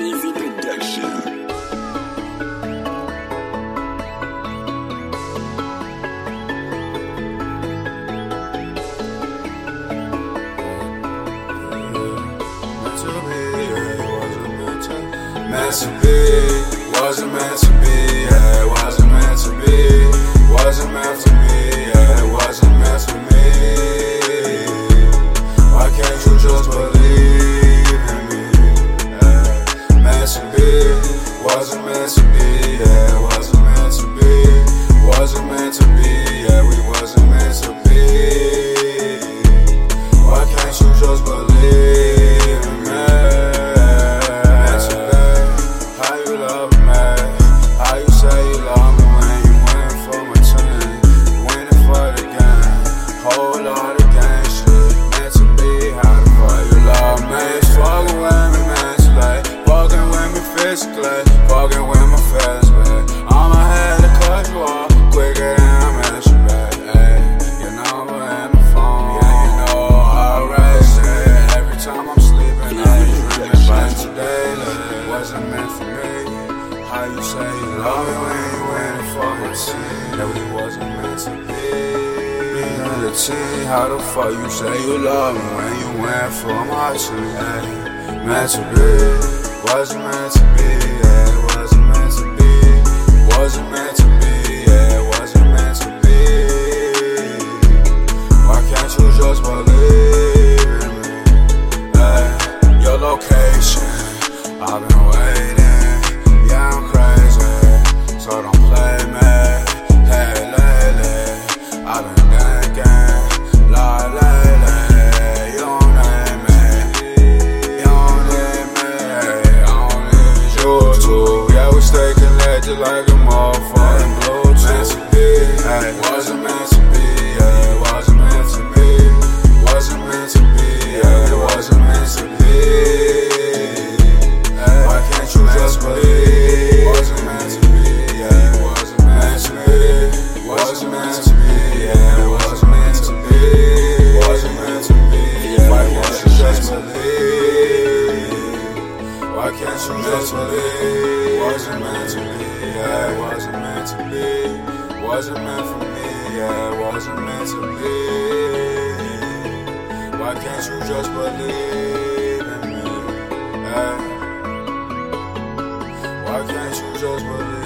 Production. Meant to be, wasn't meant to be, yeah, wasn't meant to be, wasn't meant to be. Just believe in me? How you love me? How you say you love me when you for my for the game, meant for me. How you say you love me when you winning for my team? That we wasn't meant to be. Being on the team, how the fuck you say you love me when you win for my team? Ay, meant to be, wasn't meant to be. Yeah, wasn't meant to be, wasn't meant to be. Yeah, wasn't meant to be. Why can't you just believe why can't you just believe? Why can't you just believe? Wasn't meant to be. Yeah, wasn't meant to be. Wasn't meant for me. Yeah, wasn't meant to be. Why can't you just believe in me?